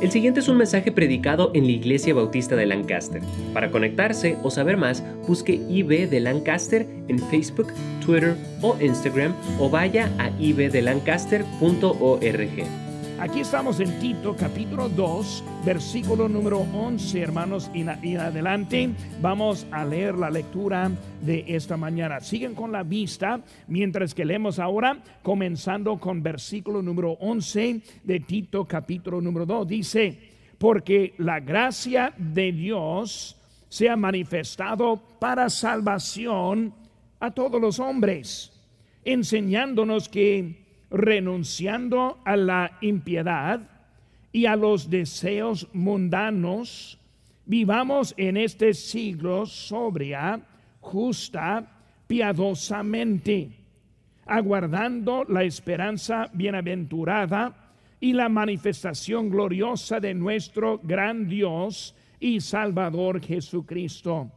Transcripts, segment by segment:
El siguiente es un mensaje predicado en la Iglesia Bautista de Lancaster. Para conectarse o saber más, busque IB de Lancaster en Facebook, Twitter o Instagram o vaya a ibdelancaster.org. Aquí estamos en Tito capítulo 2, versículo número 11, hermanos, y, adelante vamos a leer la lectura de esta mañana. Siguen con la vista mientras que leemos ahora, comenzando con versículo número 11 de Tito capítulo número 2. Dice, porque la gracia de Dios se ha manifestado para salvación a todos los hombres, enseñándonos que renunciando a la impiedad y a los deseos mundanos, vivamos en este siglo sobria, justa, piadosamente, aguardando la esperanza bienaventurada y la manifestación gloriosa de nuestro gran Dios y Salvador Jesucristo,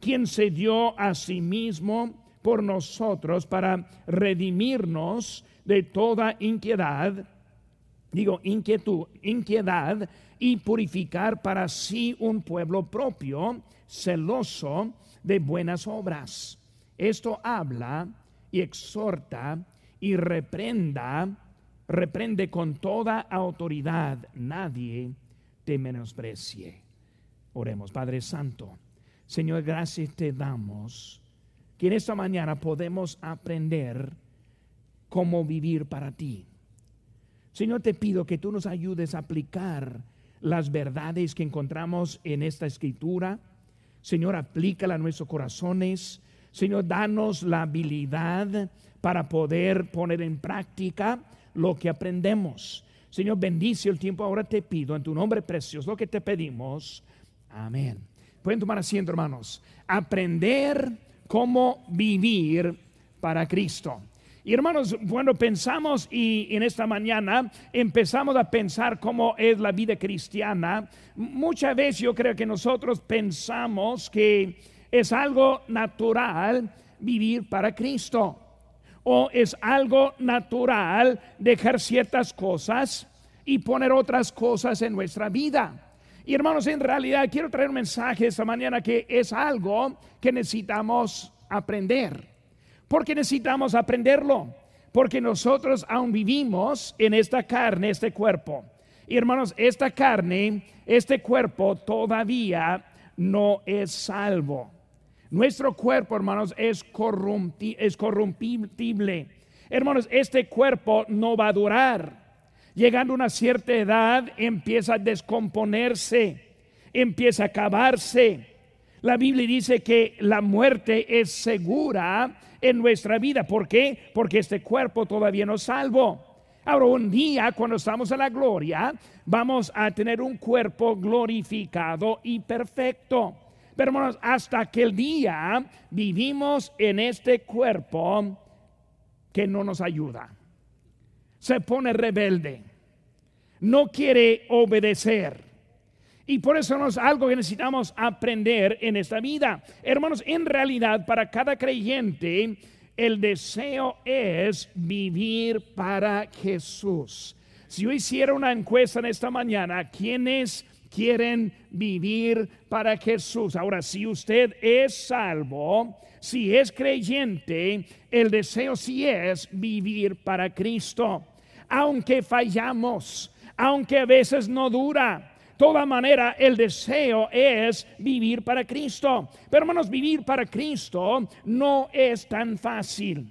quien se dio a sí mismo por nosotros para redimirnos de toda inquietud, digo inquietud, inquietud y purificar para sí un pueblo propio, celoso de buenas obras. Esto habla y exhorta y reprenda, reprende con toda autoridad. Nadie te menosprecie. Oremos, Padre Santo. Señor, gracias te damos que en esta mañana podemos aprender cómo vivir para ti. Señor, te pido que tú nos ayudes a aplicar las verdades que encontramos en esta escritura. Señor, aplícala a nuestros corazones. Señor, danos la habilidad para poder poner en práctica lo que aprendemos. Señor, bendice el tiempo. Ahora te pido en tu nombre precioso lo que te pedimos. Amén. Pueden tomar asiento, hermanos. Aprender cómo vivir para Cristo. Y hermanos, cuando pensamos y en esta mañana empezamos a pensar cómo es la vida cristiana, muchas veces yo creo que nosotros pensamos que es algo natural vivir para Cristo o es algo natural dejar ciertas cosas y poner otras cosas en nuestra vida. Y hermanos, en realidad quiero traer un mensaje esta mañana que es algo que necesitamos aprender porque necesitamos aprenderlo, porque nosotros aún vivimos en esta carne, este cuerpo. Y hermanos, esta carne, este cuerpo todavía no es salvo. Nuestro cuerpo, hermanos, es, es corrompible. Hermanos, este cuerpo no va a durar. Llegando a una cierta edad, empieza a descomponerse, empieza a acabarse. La Biblia dice que la muerte es segura en nuestra vida. ¿Por qué? Porque este cuerpo todavía no es salvo. Ahora, un día, cuando estamos en la gloria, vamos a tener un cuerpo glorificado y perfecto. Pero hermanos, hasta aquel día vivimos en este cuerpo que no nos ayuda. Se pone rebelde. No quiere obedecer y por eso es algo que necesitamos aprender en esta vida. Hermanos, en realidad para cada creyente el deseo es vivir para Jesús. Si yo hiciera una encuesta en esta mañana, ¿quiénes quieren vivir para Jesús? Ahora, si usted es salvo, si es creyente, el deseo sí es vivir para Cristo. Aunque fallamos, aunque a veces no dura, toda manera el deseo es vivir para Cristo. Pero hermanos, vivir para Cristo no es tan fácil.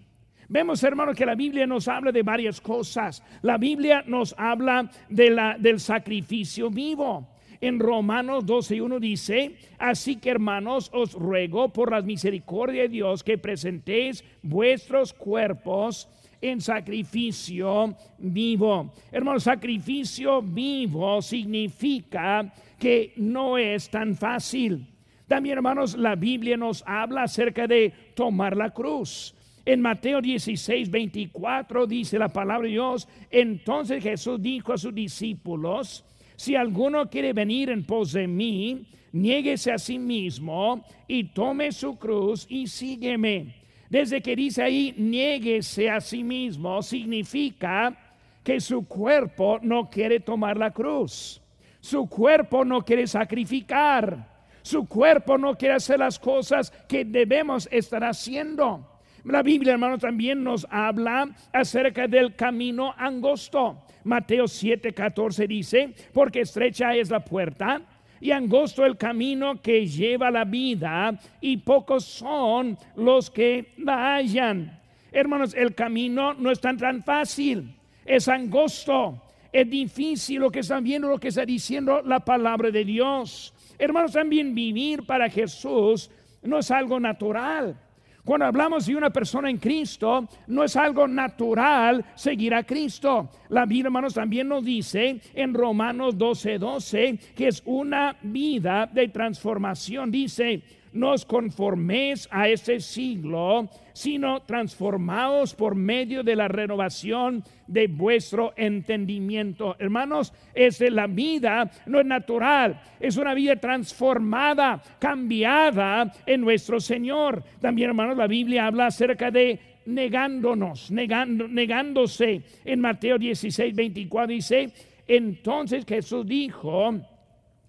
Vemos, hermanos, que la Biblia nos habla de varias cosas. La Biblia nos habla de la, del sacrificio vivo. En Romanos 12 1 dice, así que hermanos, os ruego por la misericordia de Dios que presentéis vuestros cuerpos en sacrificio vivo. Hermano, sacrificio vivo significa que no es tan fácil. También, hermanos, la Biblia nos habla acerca de tomar la cruz. En Mateo 16, 24 dice la palabra de Dios, entonces Jesús dijo a sus discípulos, si alguno quiere venir en pos de mí, niéguese a sí mismo y tome su cruz y sígueme. Desde que dice ahí, niéguese a sí mismo, significa que su cuerpo no quiere tomar la cruz. Su cuerpo no quiere sacrificar. Su cuerpo no quiere hacer las cosas que debemos estar haciendo. La Biblia, hermano, también nos habla acerca del camino angosto. Mateo 7:14 dice, porque estrecha es la puerta y angosto el camino que lleva la vida y pocos son los que la hallan. Hermanos, el camino no es tan, tan fácil, es angosto, es difícil lo que están viendo, lo que está diciendo la palabra de Dios. Hermanos, también vivir para Jesús no es algo natural. Cuando hablamos de una persona en Cristo, no es algo natural seguir a Cristo. La Biblia, hermanos, también nos dice en Romanos 12:12 12, que es una vida de transformación. Dice, no os conforméis a ese siglo, sino transformaos por medio de la renovación de vuestro entendimiento. Hermanos, es la vida no es natural, es una vida transformada, cambiada en nuestro Señor. También, hermanos, la Biblia habla acerca de negándonos, negando, negándose. En Mateo 16, 24 dice, entonces Jesús dijo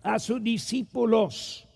a sus discípulos,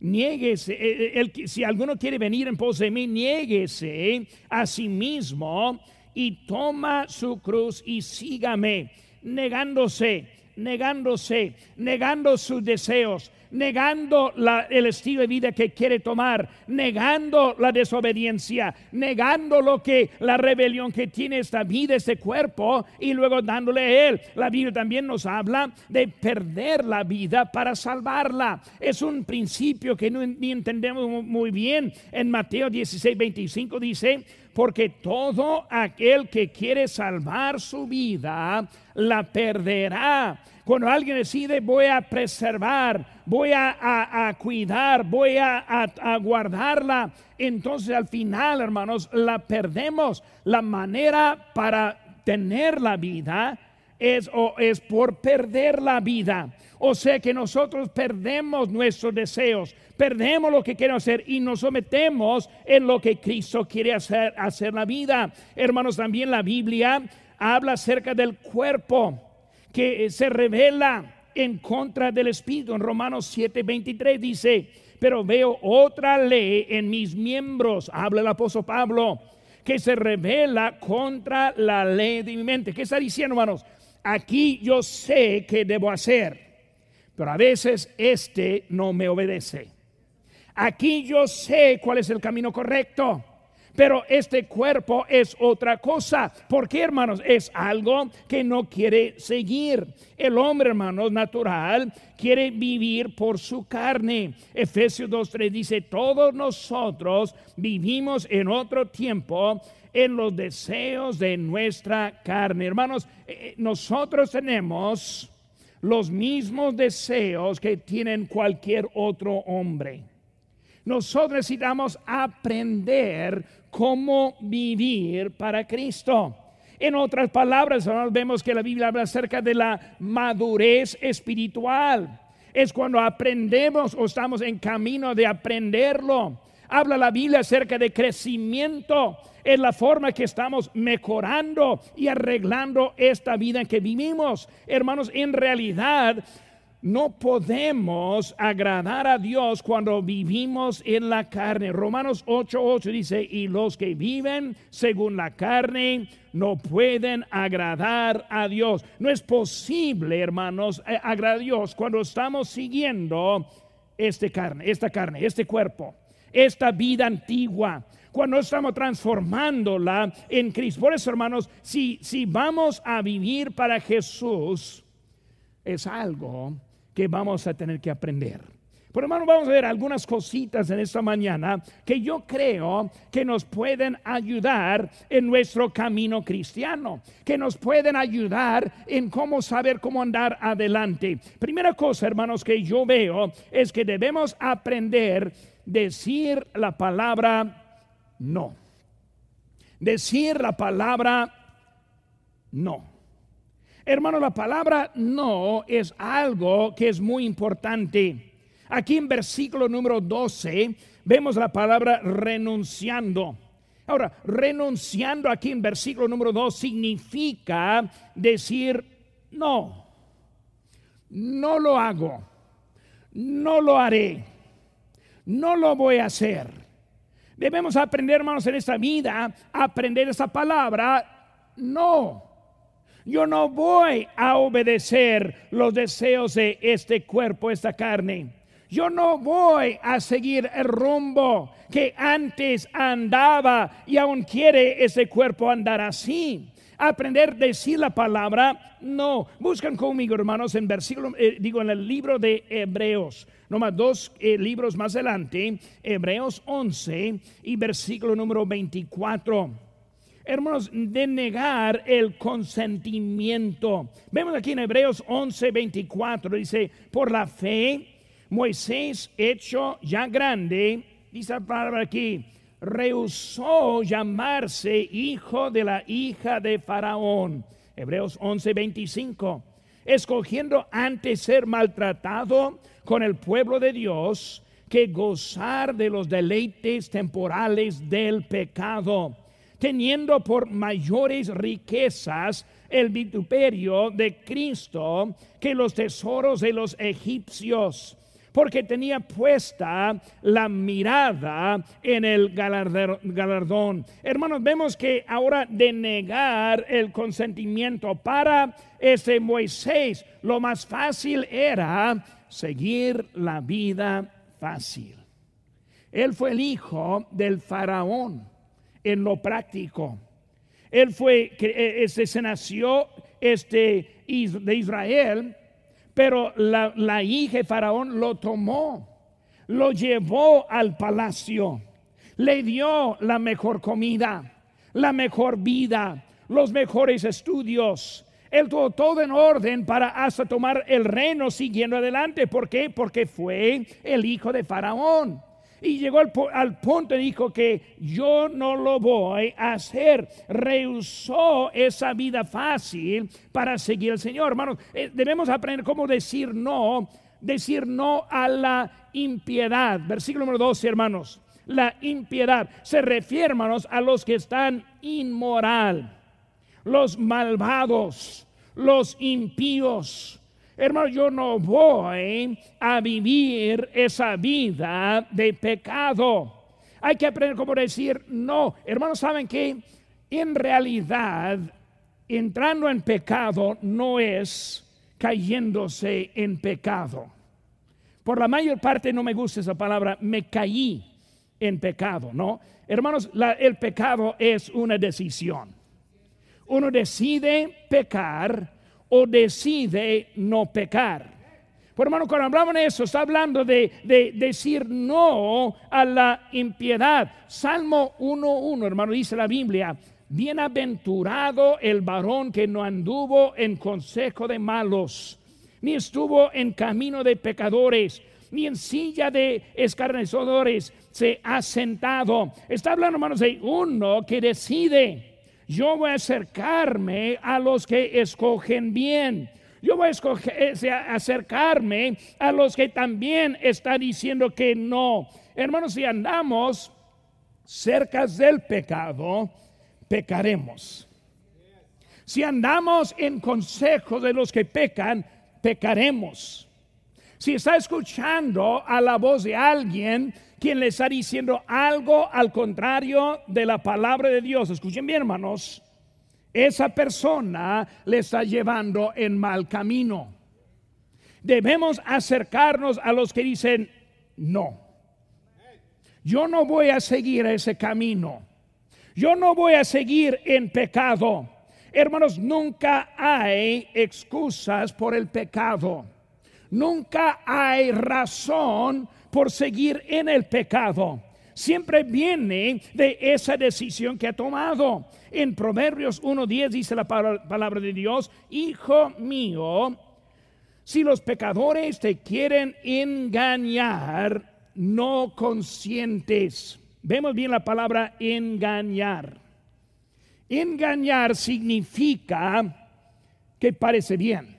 Niéguese, eh, eh, si alguno quiere venir en pos de mí, niéguese a sí mismo y toma su cruz y sígame, negándose, negándose, negando sus deseos, negando el estilo de vida que quiere tomar, negando la desobediencia, negando lo que la rebelión que tiene esta vida, este cuerpo, y luego dándole a él. La Biblia también nos habla de perder la vida para salvarla. Es un principio que no ni entendemos muy bien. En Mateo 16, 25 dice, porque todo aquel que quiere salvar su vida, la perderá. Cuando alguien decide voy a preservar, voy a, cuidar, voy a, guardarla, entonces al final, hermanos, la perdemos. La manera para tener la vida es, o es por perder la vida. O sea que nosotros perdemos nuestros deseos, perdemos lo que queremos hacer y nos sometemos en lo que Cristo quiere hacer, hacer la vida. Hermanos, también la Biblia habla acerca del cuerpo que se revela en contra del Espíritu. En Romanos 7:23 dice, pero veo otra ley en mis miembros, habla el apóstol Pablo, que se revela contra la ley de mi mente. ¿Qué está diciendo, hermanos? Aquí yo sé que debo hacer, pero a veces este no me obedece. Aquí yo sé cuál es el camino correcto pero este cuerpo es otra cosa. ¿Por qué, hermanos? Es algo que no quiere seguir. El hombre, hermanos, natural, quiere vivir por su carne. Efesios 2.3 dice, todos nosotros vivimos en otro tiempo en los deseos de nuestra carne. Hermanos, eh, eh, nosotros tenemos los mismos deseos que tienen cualquier otro hombre. Nosotros necesitamos aprender cómo vivir para Cristo. En otras palabras, vemos que la Biblia habla acerca de la madurez espiritual. Es cuando aprendemos o estamos en camino de aprenderlo. Habla la Biblia acerca de crecimiento. Es la forma que estamos mejorando y arreglando esta vida en que vivimos. Hermanos, en realidad no podemos agradar a Dios cuando vivimos en la carne. Romanos 8:8 dice, y los que viven según la carne no pueden agradar a Dios. No es posible, hermanos, eh, agradar a Dios cuando estamos siguiendo este carne, esta carne, este cuerpo, esta vida antigua cuando estamos transformándola en Cristo. Por eso, hermanos, si, si vamos a vivir para Jesús, es algo que vamos a tener que aprender. Por hermano, vamos a ver algunas cositas en esta mañana que yo creo que nos pueden ayudar en nuestro camino cristiano, que nos pueden ayudar en cómo saber cómo andar adelante. Primera cosa, hermanos, que yo veo es que debemos aprender decir la palabra no. Decir la palabra no. Hermano, la palabra no es algo que es muy importante. Aquí en versículo número 12 vemos la palabra renunciando. Ahora, renunciando aquí en versículo número 2 significa decir no. no lo hago, no lo haré, no lo voy a hacer. Debemos aprender, hermanos, en esta vida, aprender esa palabra, no. Yo no voy a obedecer los deseos de este cuerpo, esta carne. Yo no voy a seguir el rumbo que antes andaba y aún quiere ese cuerpo andar así. Aprender a decir la palabra, no. Buscan conmigo, hermanos, en versículo, eh, digo, en el libro de Hebreos, nomás dos eh, libros más adelante, Hebreos 11 y versículo número 24 hermanos, de negar el consentimiento. Vemos aquí en Hebreos 11, 24, dice, por la fe, Moisés, hecho ya grande, dice la palabra aquí, rehusó llamarse hijo de la hija de Faraón. Hebreos 11, 25. Escogiendo antes ser maltratado con el pueblo de Dios que gozar de los deleites temporales del pecado, teniendo por mayores riquezas el vituperio de Cristo que los tesoros de los egipcios porque tenía puesta la mirada en el galardón. Hermanos, vemos que ahora de negar el consentimiento para ese Moisés, lo más fácil era seguir la vida fácil. Él fue el hijo del faraón en lo práctico. Él fue, que se nació este, de Israel, pero la, hija de Faraón lo tomó, lo llevó al palacio, le dio la mejor comida, la mejor vida, los mejores estudios. Él tuvo todo en orden para hasta tomar el reino siguiendo adelante. ¿Por qué? Porque fue el hijo de Faraón. Y llegó al, punto y dijo que yo no lo voy a hacer. Rehusó esa vida fácil para seguir al Señor. Hermanos, eh, debemos aprender cómo decir no, decir no a la impiedad. Versículo número 12, hermanos. La impiedad se refiere, hermanos, a los que están inmoral, los malvados, los impíos Hermano, yo no voy a vivir esa vida de pecado. Hay que aprender cómo decir no. Hermanos, ¿saben que En realidad, entrando en pecado no es cayéndose en pecado. Por la mayor parte no me gusta esa palabra, me caí en pecado, ¿no? Hermanos, el pecado es una decisión. Uno decide pecar o decide no pecar. Por hermano, cuando hablamos de eso, está hablando de, decir no a la impiedad. Salmo 1.1, hermano, dice la Biblia, bienaventurado el varón que no anduvo en consejo de malos, ni estuvo en camino de pecadores, ni en silla de escarnecedores se ha sentado. Está hablando, hermanos, de uno que decide yo voy a acercarme a los que escogen bien. Yo voy a acercarme a los que también están diciendo que no. Hermanos, si andamos cerca del pecado, pecaremos. Si andamos en consejo de los que pecan, pecaremos. Si está escuchando a la voz de alguien quien le está diciendo algo al contrario de la palabra de Dios, escuchen bien hermanos, esa persona le está llevando en mal camino. Debemos acercarnos a los que dicen, no, yo no voy a seguir ese camino, yo no voy a seguir en pecado. Hermanos, nunca hay excusas por el pecado. Nunca hay razón por seguir en el pecado. Siempre viene de esa decisión que ha tomado. En Proverbios 1.10 dice la palabra de Dios, Hijo mío, si los pecadores te quieren engañar, no consientes. Vemos bien la palabra engañar. Engañar significa que parece bien.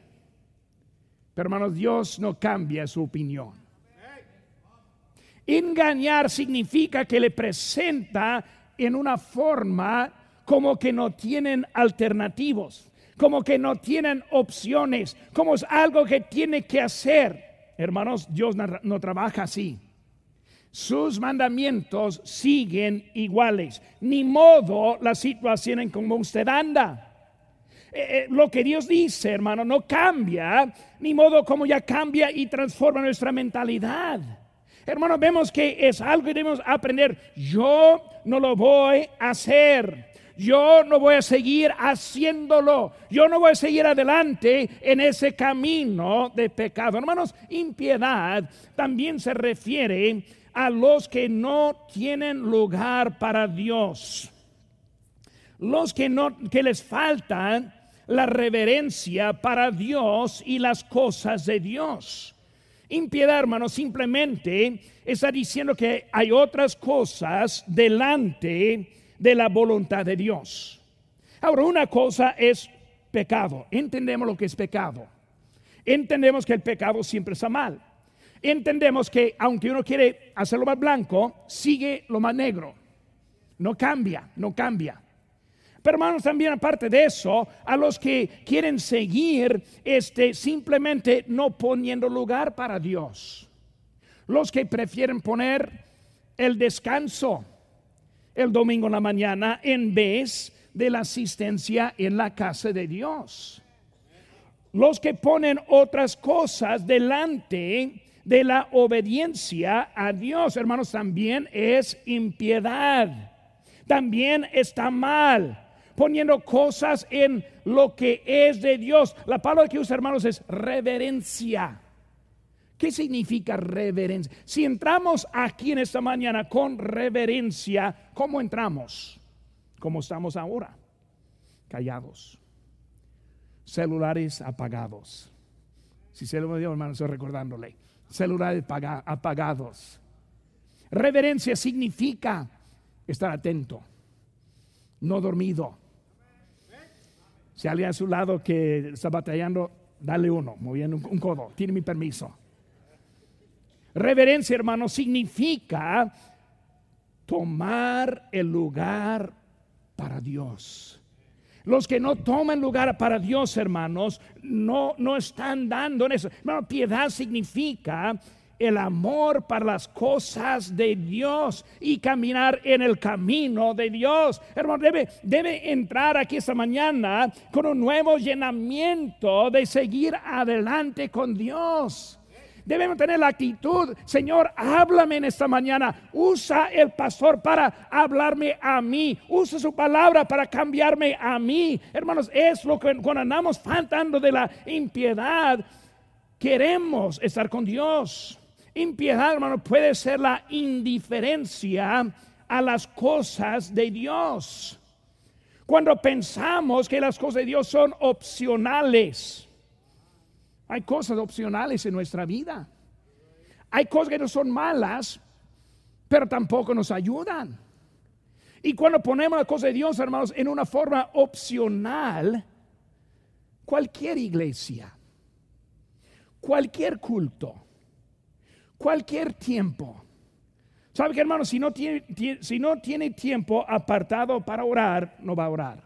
Pero hermanos, Dios no cambia su opinión. Engañar significa que le presenta en una forma como que no tienen alternativos, como que no tienen opciones, como es algo que tiene que hacer. Hermanos, Dios no, trabaja así. Sus mandamientos siguen iguales. Ni modo la situación en como usted anda. Eh, eh, lo que Dios dice, hermano, no cambia, ni modo como ya cambia y transforma nuestra mentalidad. Hermano, vemos que es algo que debemos aprender. Yo no lo voy a hacer. Yo no voy a seguir haciéndolo. Yo no voy a seguir adelante en ese camino de pecado. Hermanos, impiedad también se refiere a los que no tienen lugar para Dios. Los que no que les faltan la reverencia para Dios y las cosas de Dios. Impiedad, hermano, simplemente está diciendo que hay otras cosas delante de la voluntad de Dios. Ahora, una cosa es pecado. Entendemos lo que es pecado. Entendemos que el pecado siempre está mal. Entendemos que aunque uno quiere hacerlo más blanco, sigue lo más negro. No cambia, no cambia. Pero hermanos, también aparte de eso, a los que quieren seguir este simplemente no poniendo lugar para Dios. Los que prefieren poner el descanso el domingo en la mañana en vez de la asistencia en la casa de Dios. Los que ponen otras cosas delante de la obediencia a Dios, hermanos, también es impiedad. También está mal poniendo cosas en lo que es de Dios. La palabra que usa, hermanos, es reverencia. ¿Qué significa reverencia? Si entramos aquí en esta mañana con reverencia, ¿cómo entramos? Como estamos ahora, callados, celulares apagados. Si se lo dio, hermano, estoy recordándole. Celulares apagados. Reverencia significa estar atento, no dormido, si alguien a su lado que está batallando, dale uno, moviendo un, codo, tiene mi permiso. Reverencia, hermano, significa tomar el lugar para Dios. Los que no toman lugar para Dios, hermanos, no, no están dando en eso. Hermano, piedad significa el amor para las cosas de Dios y caminar en el camino de Dios. Hermano, debe, debe entrar aquí esta mañana con un nuevo llenamiento de seguir adelante con Dios. Debemos tener la actitud, Señor, háblame en esta mañana. Usa el pastor para hablarme a mí. Usa su palabra para cambiarme a mí. Hermanos, es lo que cuando andamos faltando de la impiedad, queremos estar con Dios. Impiedad, hermano, puede ser la indiferencia a las cosas de Dios. Cuando pensamos que las cosas de Dios son opcionales, hay cosas opcionales en nuestra vida. Hay cosas que no son malas, pero tampoco nos ayudan. Y cuando ponemos las cosas de Dios, hermanos, en una forma opcional, cualquier iglesia, cualquier culto, cualquier tiempo. ¿Sabe que hermano? Si no, tiene, si no tiene tiempo apartado para orar, no va a orar.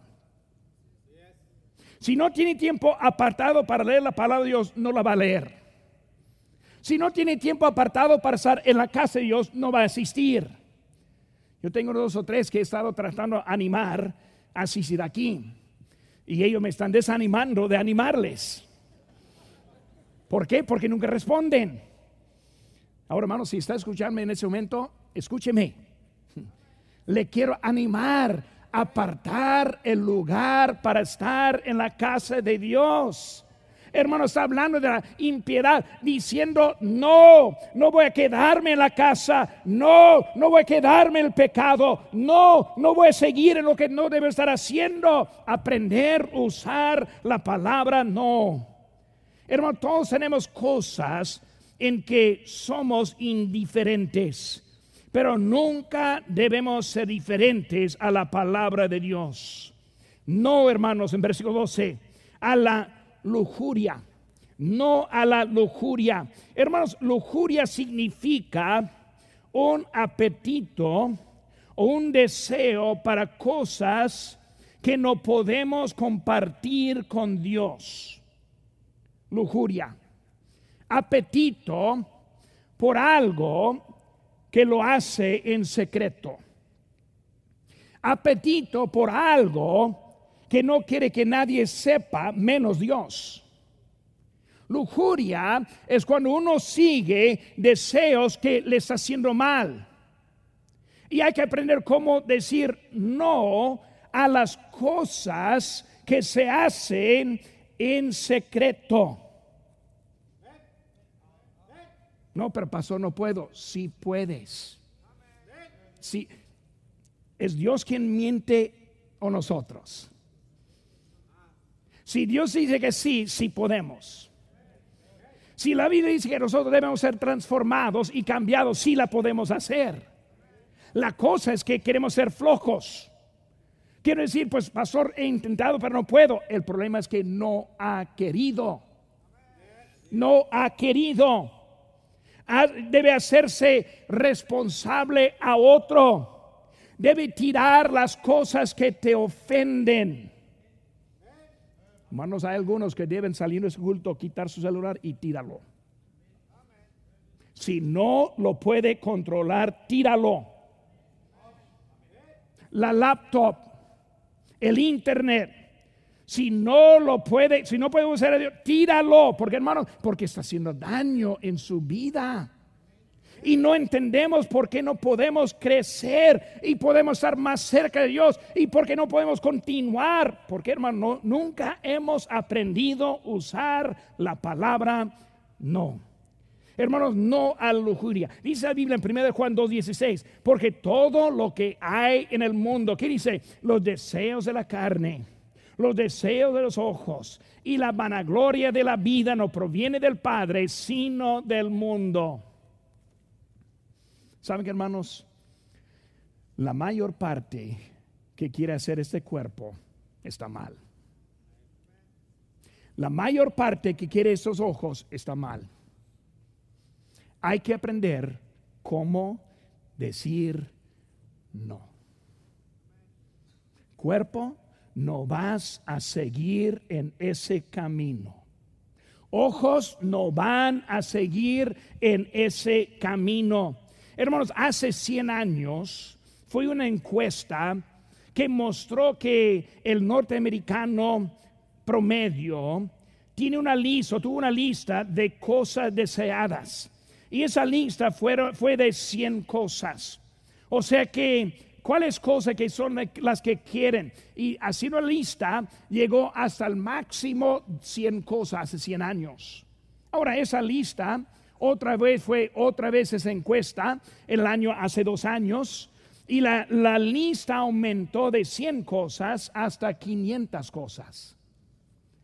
Si no tiene tiempo apartado para leer la palabra de Dios, no la va a leer. Si no tiene tiempo apartado para estar en la casa de Dios, no va a asistir. Yo tengo dos o tres que he estado tratando de animar a asistir aquí. Y ellos me están desanimando de animarles. ¿Por qué? Porque nunca responden. Ahora, hermano, si está escuchándome en ese momento, escúcheme. Le quiero animar a apartar el lugar para estar en la casa de Dios. Hermano, está hablando de la impiedad, diciendo, no, no voy a quedarme en la casa, no, no voy a quedarme en el pecado, no, no voy a seguir en lo que no debe estar haciendo. Aprender usar la palabra no. Hermano, todos tenemos cosas en que somos indiferentes, pero nunca debemos ser diferentes a la palabra de Dios. No, hermanos, en versículo 12, a la lujuria, no a la lujuria. Hermanos, lujuria significa un apetito o un deseo para cosas que no podemos compartir con Dios. Lujuria. Apetito por algo que lo hace en secreto. Apetito por algo que no quiere que nadie sepa menos Dios. Lujuria es cuando uno sigue deseos que le está haciendo mal. Y hay que aprender cómo decir no a las cosas que se hacen en secreto. No, pero pasó, no puedo. Si puedes. Si es Dios quien miente o nosotros. Si Dios dice que sí, sí podemos. Si la Biblia dice que nosotros debemos ser transformados y cambiados, sí la podemos hacer. La cosa es que queremos ser flojos. Quiero decir, pues pastor, he intentado, pero no puedo. El problema es que no ha querido. No ha querido. Debe hacerse responsable a otro. Debe tirar las cosas que te ofenden. Hermanos, hay algunos que deben salir de su culto, quitar su celular y tíralo. Si no lo puede controlar, tíralo. La laptop, el internet, si no lo puede, si no puede usar, tíralo, porque hermanos, porque está haciendo daño en su vida y no entendemos por qué no podemos crecer y podemos estar más cerca de Dios y por qué no podemos continuar. Porque hermano, nunca hemos aprendido a usar la palabra no. Hermanos, no a lujuria. Dice la Biblia en 1 Juan 2.16, porque todo lo que hay en el mundo, ¿qué dice? Los deseos de la carne, los deseos de los ojos y la vanagloria de la vida no proviene del Padre, sino del mundo. ¿Saben que hermanos? La mayor parte que quiere hacer este cuerpo está mal. La mayor parte que quiere estos ojos está mal. Hay que aprender cómo decir no. Cuerpo, no vas a seguir en ese camino. Ojos no van a seguir en ese camino. Hermanos, hace 100 años fue una encuesta que mostró que el norteamericano promedio tiene una lista, tuvo una lista de cosas deseadas. Y esa lista fue, de 100 cosas. O sea que, ¿cuáles cosas que son las que quieren? Y así una lista llegó hasta el máximo 100 cosas hace 100 años. Ahora, esa lista otra vez fue otra vez esa encuesta el año hace dos años y la, la lista aumentó de 100 cosas hasta 500 cosas.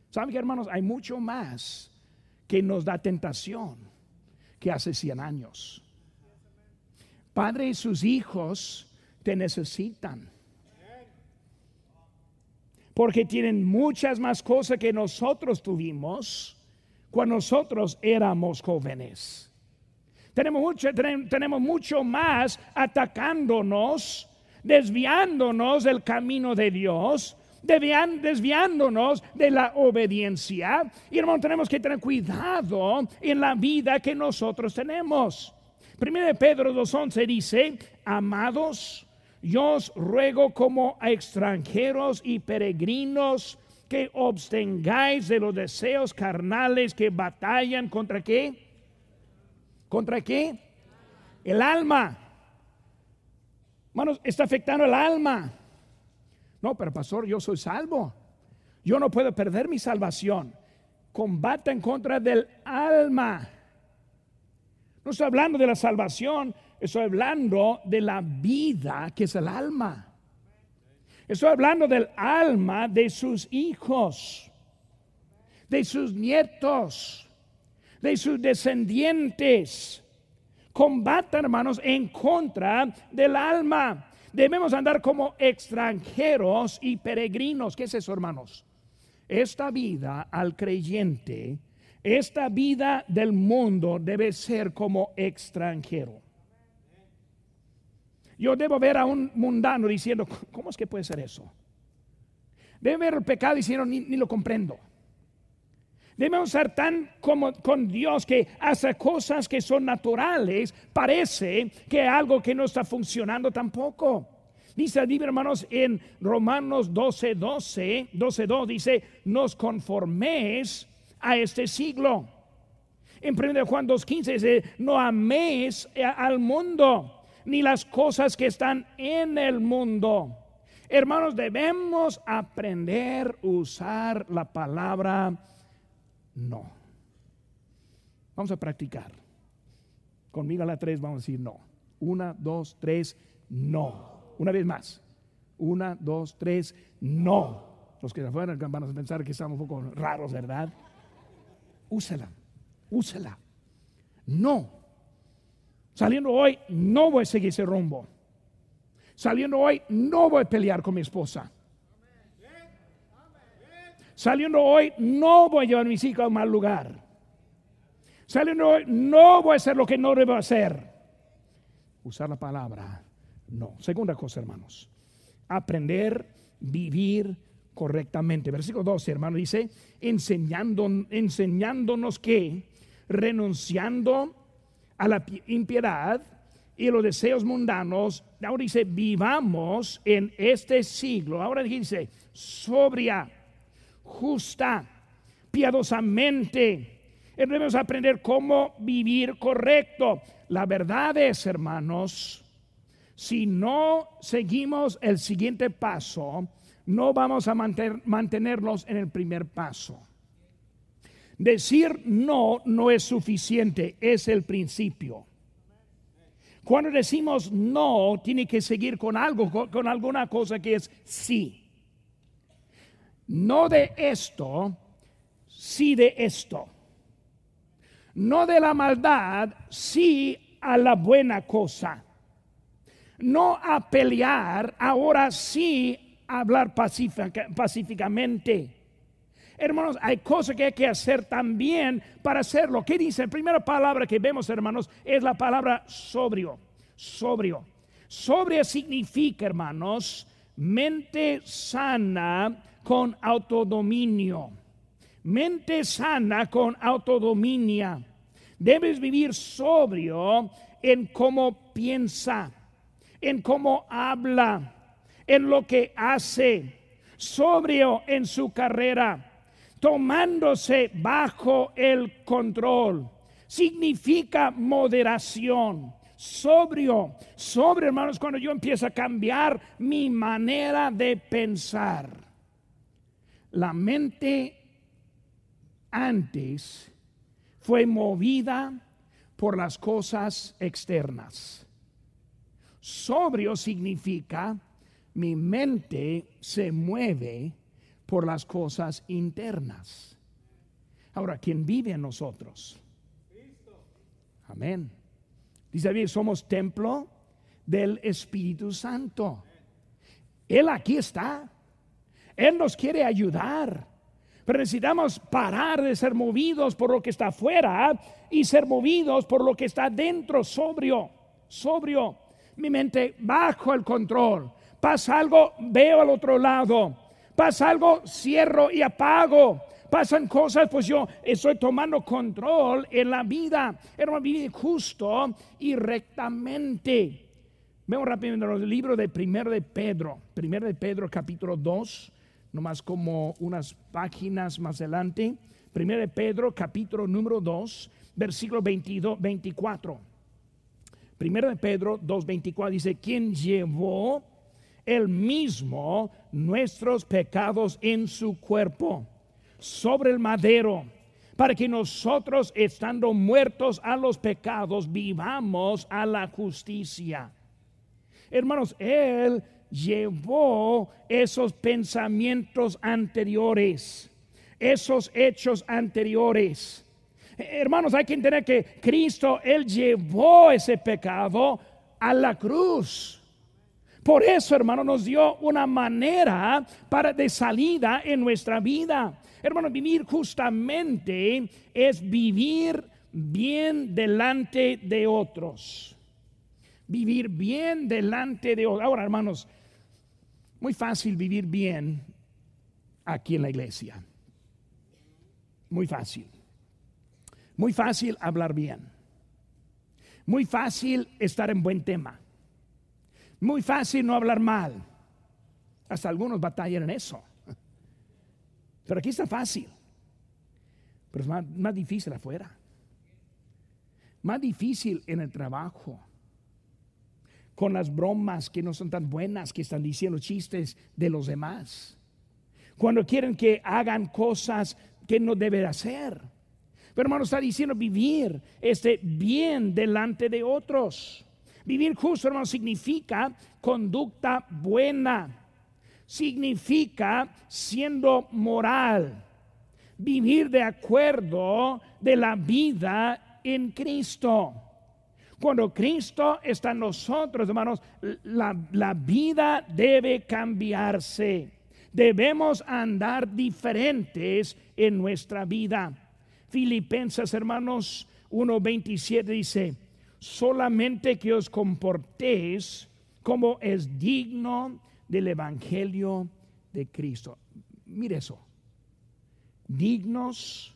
¿Saben que hermanos? Hay mucho más que nos da tentación que hace 100 años. Padre y sus hijos te necesitan. Porque tienen muchas más cosas que nosotros tuvimos cuando nosotros éramos jóvenes. Tenemos mucho, tenemos mucho más atacándonos, desviándonos del camino de Dios, desviándonos de la obediencia. Y hermano, tenemos que tener cuidado en la vida que nosotros tenemos. Primero de Pedro 2.11 dice, amados, yo os ruego como a extranjeros y peregrinos que obstengáis de los deseos carnales que batallan contra qué? ¿Contra qué? El alma. Manos, está afectando el alma. No, pero pastor, yo soy salvo. Yo no puedo perder mi salvación. Combata en contra del alma. No estoy hablando de la salvación, estoy hablando de la vida que es el alma. Estoy hablando del alma de sus hijos, de sus nietos, de sus descendientes. Combatan, hermanos, en contra del alma. Debemos andar como extranjeros y peregrinos. ¿Qué es eso, hermanos? Esta vida al creyente, esta vida del mundo debe ser como extranjero. Yo debo ver a un mundano diciendo, ¿cómo es que puede ser eso? Debe ver el pecado no, ni, lo comprendo. Debemos ser tan como con Dios que hace cosas que son naturales, parece que algo que no está funcionando tampoco. Dice allí, hermanos, en Romanos 12, 12, 12, 2, dice, nos conforméis a este siglo. En 1 Juan 2, 15 dice, no améis al mundo, ni las cosas que están en el mundo. Hermanos, debemos aprender a usar la palabra no. Vamos a practicar. Conmigo a la tres vamos a decir no. Una, dos, tres, no. Una vez más. Una, dos, tres, no. Los que afuera van a pensar que estamos un poco raros, ¿verdad? Úsela, úsela. No. Saliendo hoy, no voy a seguir ese rumbo. Saliendo hoy, no voy a pelear con mi esposa. Saliendo hoy, no voy a llevar a mis hijos a un mal lugar. Saliendo hoy, no voy a hacer lo que no debo hacer. Usar la palabra, no. Segunda cosa, hermanos. Aprender, vivir correctamente. Versículo 12, hermano, dice, enseñando, enseñándonos que, renunciando a la impiedad y los deseos mundanos, ahora dice, vivamos en este siglo. Ahora dice, sobria justa, piadosamente. Debemos aprender cómo vivir correcto. La verdad es, hermanos, si no seguimos el siguiente paso, no vamos a mantenernos en el primer paso. Decir no no es suficiente, es el principio. Cuando decimos no, tiene que seguir con algo, con alguna cosa que es sí no de esto, sí de esto. No de la maldad, sí a la buena cosa. No a pelear, ahora sí a hablar pacíficamente. Hermanos, hay cosas que hay que hacer también para hacerlo. ¿Qué dice? La primera palabra que vemos, hermanos, es la palabra sobrio. Sobrio. Sobrio significa, hermanos, mente sana con autodominio. Mente sana con autodominia. Debes vivir sobrio en cómo piensa, en cómo habla, en lo que hace. Sobrio en su carrera, tomándose bajo el control. Significa moderación sobrio, sobrio hermanos, cuando yo empiezo a cambiar mi manera de pensar. La mente antes fue movida por las cosas externas. Sobrio significa mi mente se mueve por las cosas internas. Ahora, ¿quién vive en nosotros? Amén. Dice bien, somos templo del Espíritu Santo. Él aquí está. Él nos quiere ayudar. Pero necesitamos parar de ser movidos por lo que está afuera y ser movidos por lo que está dentro, sobrio, sobrio. Mi mente bajo el control. Pasa algo, veo al otro lado. Pasa algo, cierro y apago. Pasan cosas, pues yo estoy tomando control en la vida. Era vivir justo y rectamente. Vemos rápidamente el libro de Primero de Pedro. Primero de Pedro, capítulo 2 nomás como unas páginas más adelante. Primero de Pedro, capítulo número 2, versículo 22, 24. Primero de Pedro 2, 24 dice, quien llevó el mismo nuestros pecados en su cuerpo sobre el madero, para que nosotros, estando muertos a los pecados, vivamos a la justicia. Hermanos, Él llevó esos pensamientos anteriores, esos hechos anteriores. Hermanos, hay que entender que Cristo, Él llevó ese pecado a la cruz. Por eso, hermano, nos dio una manera para de salida en nuestra vida. Hermano, vivir justamente es vivir bien delante de otros. Vivir bien delante de otros. Ahora, hermanos, muy fácil vivir bien aquí en la iglesia. Muy fácil. Muy fácil hablar bien. Muy fácil estar en buen tema. Muy fácil no hablar mal. Hasta algunos batallan en eso. Pero aquí está fácil. Pero es más, más difícil afuera. Más difícil en el trabajo. Con las bromas que no son tan buenas, que están diciendo chistes de los demás. Cuando quieren que hagan cosas que no deben hacer. Pero hermano, está diciendo vivir este bien delante de otros. Vivir justo, hermano, significa conducta buena. Significa siendo moral. Vivir de acuerdo de la vida en Cristo. Cuando Cristo está en nosotros, hermanos, la, la vida debe cambiarse. Debemos andar diferentes en nuestra vida. Filipenses, hermanos, 1.27 dice, solamente que os comportéis como es digno del Evangelio de Cristo. Mire eso. Dignos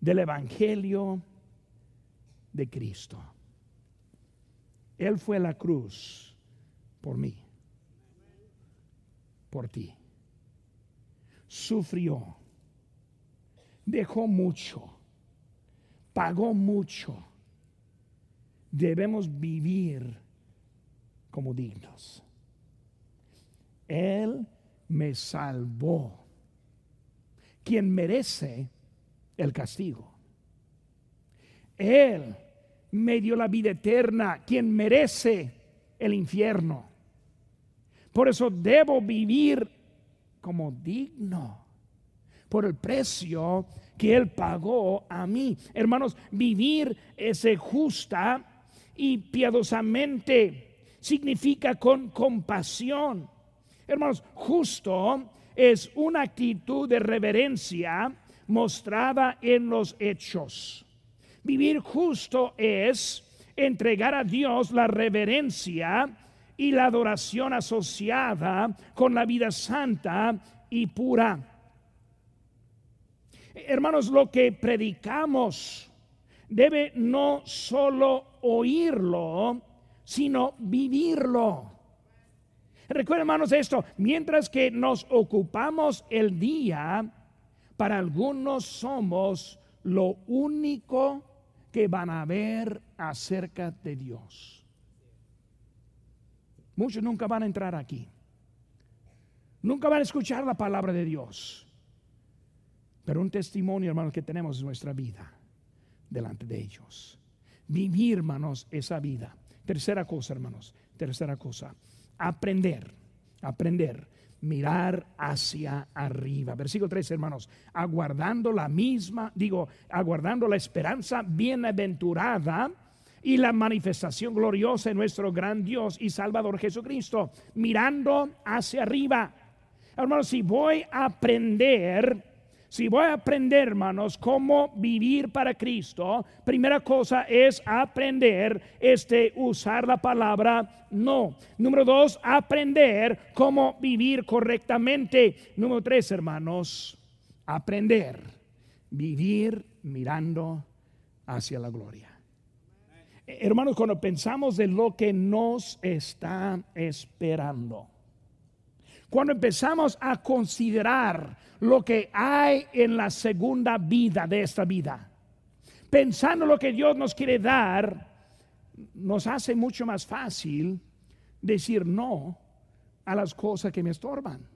del Evangelio de Cristo. Él fue a la cruz por mí, por ti. Sufrió, dejó mucho, pagó mucho debemos vivir como dignos. Él me salvó, quien merece el castigo. Él me dio la vida eterna, quien merece el infierno. Por eso debo vivir como digno, por el precio que Él pagó a mí. Hermanos, vivir ese justa y piadosamente significa con compasión. Hermanos, justo es una actitud de reverencia mostrada en los hechos. Vivir justo es entregar a Dios la reverencia y la adoración asociada con la vida santa y pura. Hermanos, lo que predicamos debe no solo oírlo, sino vivirlo. Recuerden, hermanos, esto, mientras que nos ocupamos el día, para algunos somos lo único que van a ver acerca de Dios. Muchos nunca van a entrar aquí. Nunca van a escuchar la palabra de Dios. Pero un testimonio, hermanos, que tenemos en nuestra vida delante de ellos. Vivir, hermanos, esa vida. Tercera cosa, hermanos. Tercera cosa. Aprender. Aprender. Mirar hacia arriba. Versículo 3, hermanos. Aguardando la misma, digo, aguardando la esperanza bienaventurada y la manifestación gloriosa de nuestro gran Dios y Salvador Jesucristo. Mirando hacia arriba. Hermanos, si voy a aprender si voy a aprender, hermanos, cómo vivir para Cristo, primera cosa es aprender este usar la palabra no. Número dos, aprender cómo vivir correctamente. Número tres, hermanos, aprender vivir mirando hacia la gloria. Hermanos, cuando pensamos de lo que nos está esperando, cuando empezamos a considerar lo que hay en la segunda vida de esta vida, pensando lo que Dios nos quiere dar, nos hace mucho más fácil decir no a las cosas que me estorban.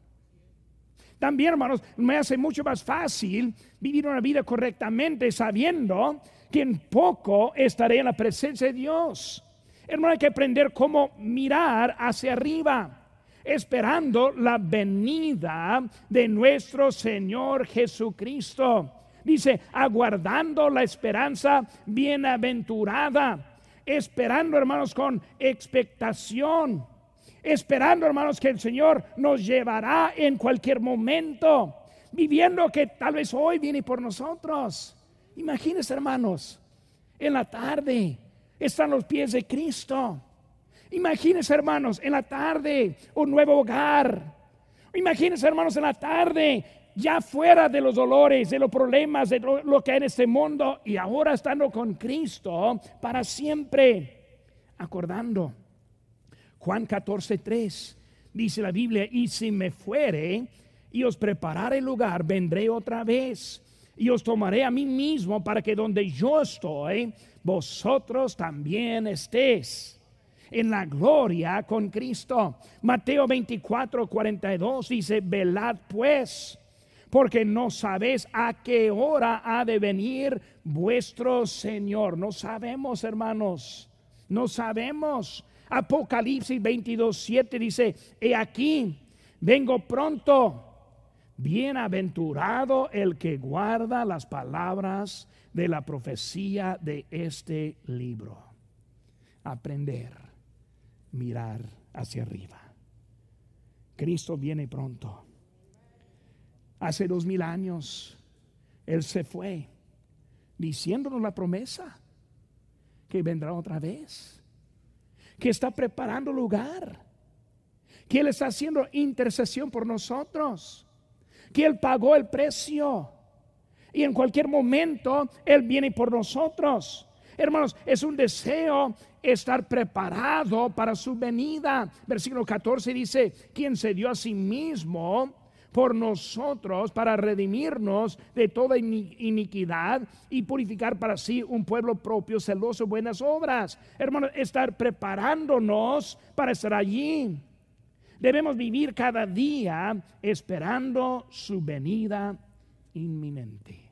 También, hermanos, me hace mucho más fácil vivir una vida correctamente sabiendo que en poco estaré en la presencia de Dios. Hermano, hay que aprender cómo mirar hacia arriba esperando la venida de nuestro Señor Jesucristo. Dice, aguardando la esperanza bienaventurada, esperando hermanos con expectación, esperando hermanos que el Señor nos llevará en cualquier momento, viviendo que tal vez hoy viene por nosotros. Imagínense hermanos, en la tarde están los pies de Cristo Imagínense, hermanos, en la tarde un nuevo hogar, Imagínense, hermanos, en la tarde, ya fuera de los dolores, de los problemas, de lo, que hay en este mundo, y ahora estando con Cristo para siempre, acordando. Juan 14, 3 dice la Biblia, y si me fuere y os prepararé lugar, vendré otra vez y os tomaré a mí mismo para que donde yo estoy, vosotros también estéis en la gloria con Cristo. Mateo 24, 42 dice, velad pues, porque no sabéis a qué hora ha de venir vuestro Señor. No sabemos, hermanos, no sabemos. Apocalipsis 22, 7 dice, he aquí, vengo pronto. Bienaventurado el que guarda las palabras de la profecía de este libro. Aprender mirar hacia arriba. Cristo viene pronto. Hace dos mil años Él se fue diciéndonos la promesa que vendrá otra vez, que está preparando lugar, que Él está haciendo intercesión por nosotros, que Él pagó el precio y en cualquier momento Él viene por nosotros. Hermanos, es un deseo estar preparado para su venida. Versículo 14 dice, quien se dio a sí mismo por nosotros para redimirnos de toda iniquidad y purificar para sí un pueblo propio celoso buenas obras. Hermanos, estar preparándonos para estar allí. Debemos vivir cada día esperando su venida inminente.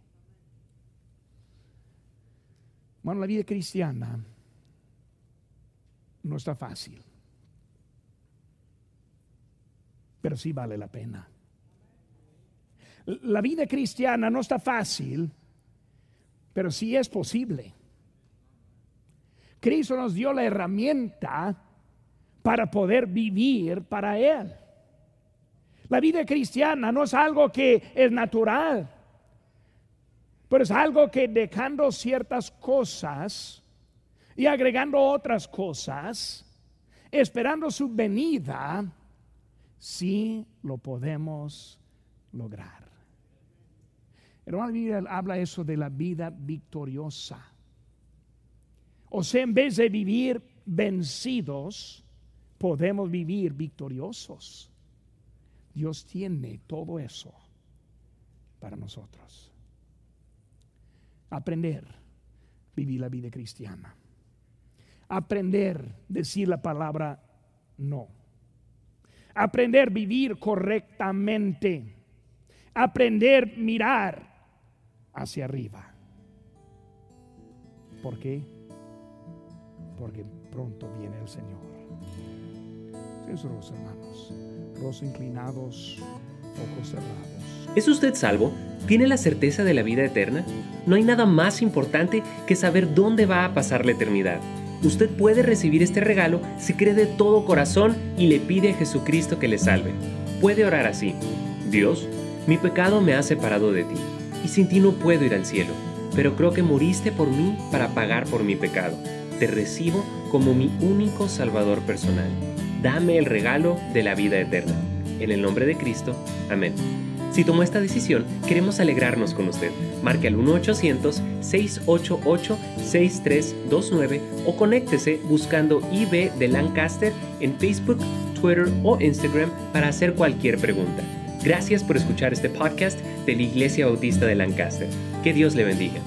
Bueno, la vida cristiana no está fácil, pero sí vale la pena. La vida cristiana no está fácil, pero sí es posible. Cristo nos dio la herramienta para poder vivir para Él. La vida cristiana no es algo que es natural pero es algo que dejando ciertas cosas y agregando otras cosas, esperando su venida, sí lo podemos lograr. Hermano, Biblia habla eso de la vida victoriosa. O sea, en vez de vivir vencidos, podemos vivir victoriosos. Dios tiene todo eso para nosotros aprender vivir la vida cristiana. Aprender decir la palabra no. Aprender vivir correctamente. Aprender mirar hacia arriba. ¿Por qué? Porque pronto viene el Señor. Jesús, hermanos, rostros inclinados, ¿Es usted salvo? ¿Tiene la certeza de la vida eterna? No hay nada más importante que saber dónde va a pasar la eternidad. Usted puede recibir este regalo si cree de todo corazón y le pide a Jesucristo que le salve. Puede orar así. Dios, mi pecado me ha separado de ti, y sin ti no puedo ir al cielo, pero creo que moriste por mí para pagar por mi pecado. Te recibo como mi único Salvador personal. Dame el regalo de la vida eterna. En el nombre de Cristo. Amén. Si tomó esta decisión, queremos alegrarnos con usted. Marque al 1-800-688-6329 o conéctese buscando IB de Lancaster en Facebook, Twitter o Instagram para hacer cualquier pregunta. Gracias por escuchar este podcast de la Iglesia Bautista de Lancaster. Que Dios le bendiga.